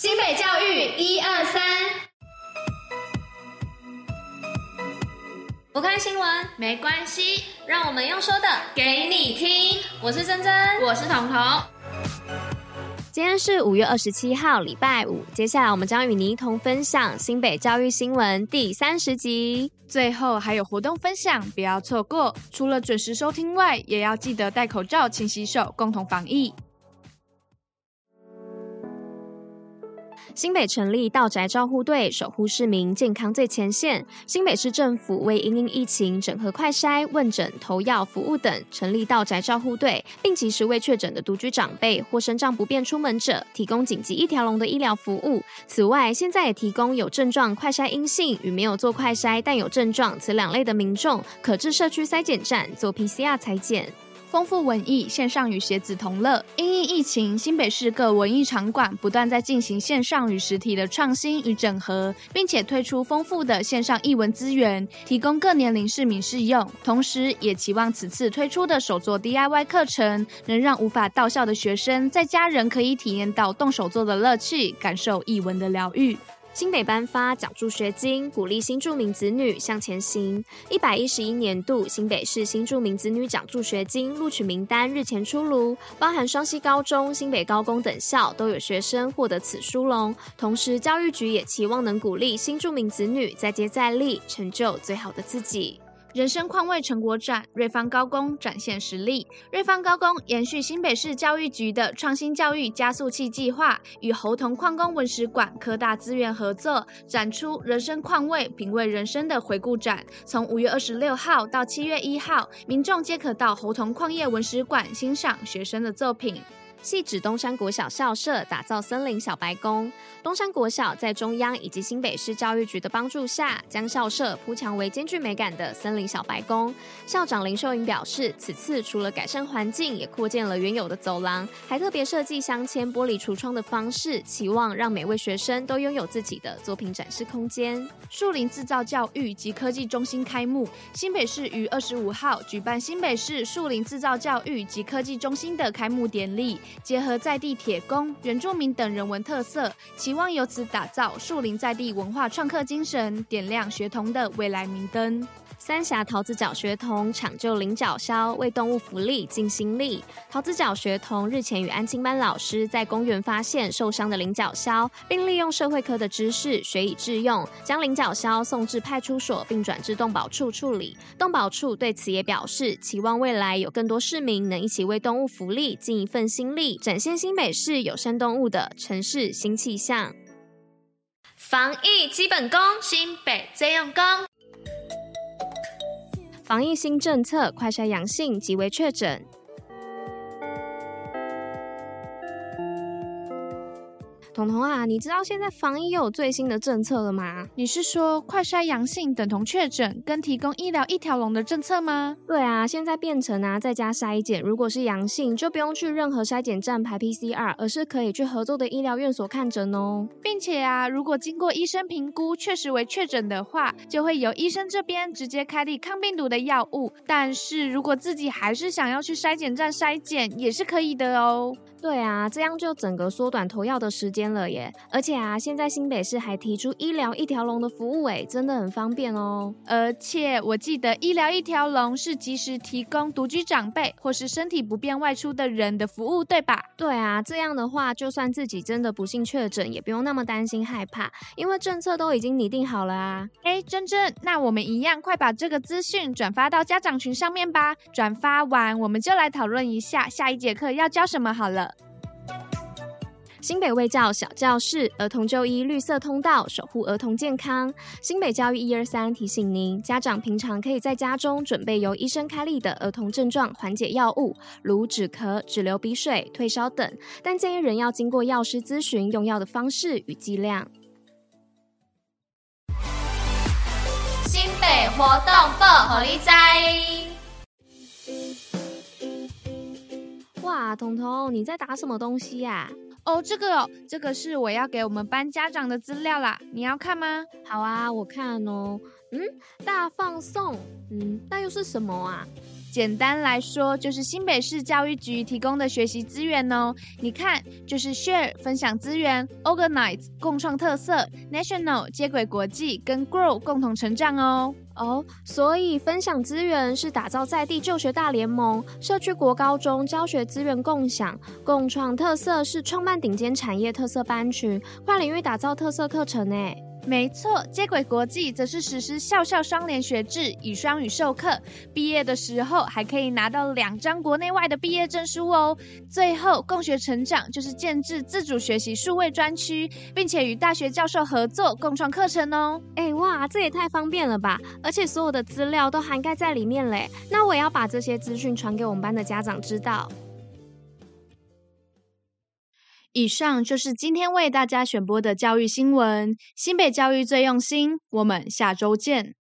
新北教育一二三，不看新闻没关系，让我们用说的给你听。我是珍珍，我是彤彤。今天是五月二十七号，礼拜五。接下来我们将与您一同分享新北教育新闻第三十集。最后还有活动分享，不要错过。除了准时收听外，也要记得戴口罩、勤洗手，共同防疫。新北成立道宅照护队，守护市民健康最前线。新北市政府为因应疫情，整合快筛、问诊、投药服务等，成立道宅照护队，并及时为确诊的独居长辈或身障不便出门者，提供紧急一条龙的医疗服务。此外，现在也提供有症状快筛阴性与没有做快筛但有症状此两类的民众，可至社区筛检站做 PCR 采检。丰富文艺线上与鞋子同乐，因应疫情，新北市各文艺场馆不断在进行线上与实体的创新与整合，并且推出丰富的线上艺文资源，提供各年龄市民适用。同时，也期望此次推出的手作 DIY 课程，能让无法到校的学生在家人可以体验到动手做的乐趣，感受艺文的疗愈。新北颁发奖助学金，鼓励新住民子女向前行。一百一十一年度新北市新住民子女奖助学金录取名单日前出炉，包含双溪高中、新北高工等校都有学生获得此殊荣。同时，教育局也期望能鼓励新住民子女再接再厉，成就最好的自己。人生况味成果展，瑞芳高工展现实力。瑞芳高工延续新北市教育局的创新教育加速器计划，与猴硐矿工文史馆科大资源合作，展出人生况味，品味人生的回顾展。从五月二十六号到七月一号，民众皆可到猴硐矿业文史馆欣赏学生的作品。系指东山国小校舍打造森林小白宫。东山国小在中央以及新北市教育局的帮助下，将校舍铺墙为兼具美感的森林小白宫。校长林秀莹表示，此次除了改善环境，也扩建了原有的走廊，还特别设计镶嵌玻璃橱窗的方式，期望让每位学生都拥有自己的作品展示空间。树林制造教育及科技中心开幕，新北市于二十五号举办新北市树林制造教育及科技中心的开幕典礼。结合在地铁工、原住民等人文特色，期望由此打造树林在地文化创客精神，点亮学童的未来明灯。三峡桃子角学童抢救菱角鸮，为动物福利尽心力。桃子角学童日前与安亲班老师在公园发现受伤的菱角鸮，并利用社会科的知识学以致用，将菱角鸮送至派出所，并转至动保处处理。动保处对此也表示，期望未来有更多市民能一起为动物福利尽一份心力，展现新北市友善动物的城市新气象。防疫基本功，新北最用功。防疫新政策，快筛阳性即为确诊。彤彤啊，你知道现在防疫又有最新的政策了吗？你是说快筛阳性等同确诊，跟提供医疗一条龙的政策吗？对啊，现在变成啊，在家筛检，如果是阳性，就不用去任何筛检站排 PCR，而是可以去合作的医疗院所看诊哦。并且啊，如果经过医生评估确实为确诊的话，就会由医生这边直接开立抗病毒的药物。但是如果自己还是想要去筛检站筛检，也是可以的哦。对啊，这样就整个缩短投药的时间了耶！而且啊，现在新北市还提出医疗一条龙的服务，哎，真的很方便哦。而且我记得医疗一条龙是及时提供独居长辈或是身体不便外出的人的服务，对吧？对啊，这样的话，就算自己真的不幸确诊，也不用那么担心害怕，因为政策都已经拟定好了啊。哎，珍珍，那我们一样快把这个资讯转发到家长群上面吧。转发完，我们就来讨论一下下一节课要教什么好了。新北卫教小教室，儿童就医绿色通道，守护儿童健康。新北教育一二三提醒您，家长平常可以在家中准备由医生开立的儿童症状缓解药物，如止咳、止流鼻水、退烧等，但建议仍要经过药师咨询用药的方式与剂量。新北活动报虎哩知。哇，彤彤，你在打什么东西呀、啊？哦，这个哦，这个是我要给我们班家长的资料啦，你要看吗？好啊，我看哦。嗯，大放送，嗯，那又是什么啊？简单来说，就是新北市教育局提供的学习资源哦。你看，就是 share 分享资源，organize 共创特色，national 接轨国际，跟 grow 共同成长哦。哦，所以分享资源是打造在地就学大联盟，社区国高中教学资源共享，共创特色是创办顶尖产业特色班群，跨领域打造特色课程诶。没错，接轨国际则是实施校校双联学制，以双语授课，毕业的时候还可以拿到两张国内外的毕业证书哦。最后，共学成长就是建置自主学习数位专区，并且与大学教授合作共创课程哦。哎哇，这也太方便了吧！而且所有的资料都涵盖在里面嘞。那我要把这些资讯传给我们班的家长知道。以上就是今天为大家选播的教育新闻。新北教育最用心，我们下周见。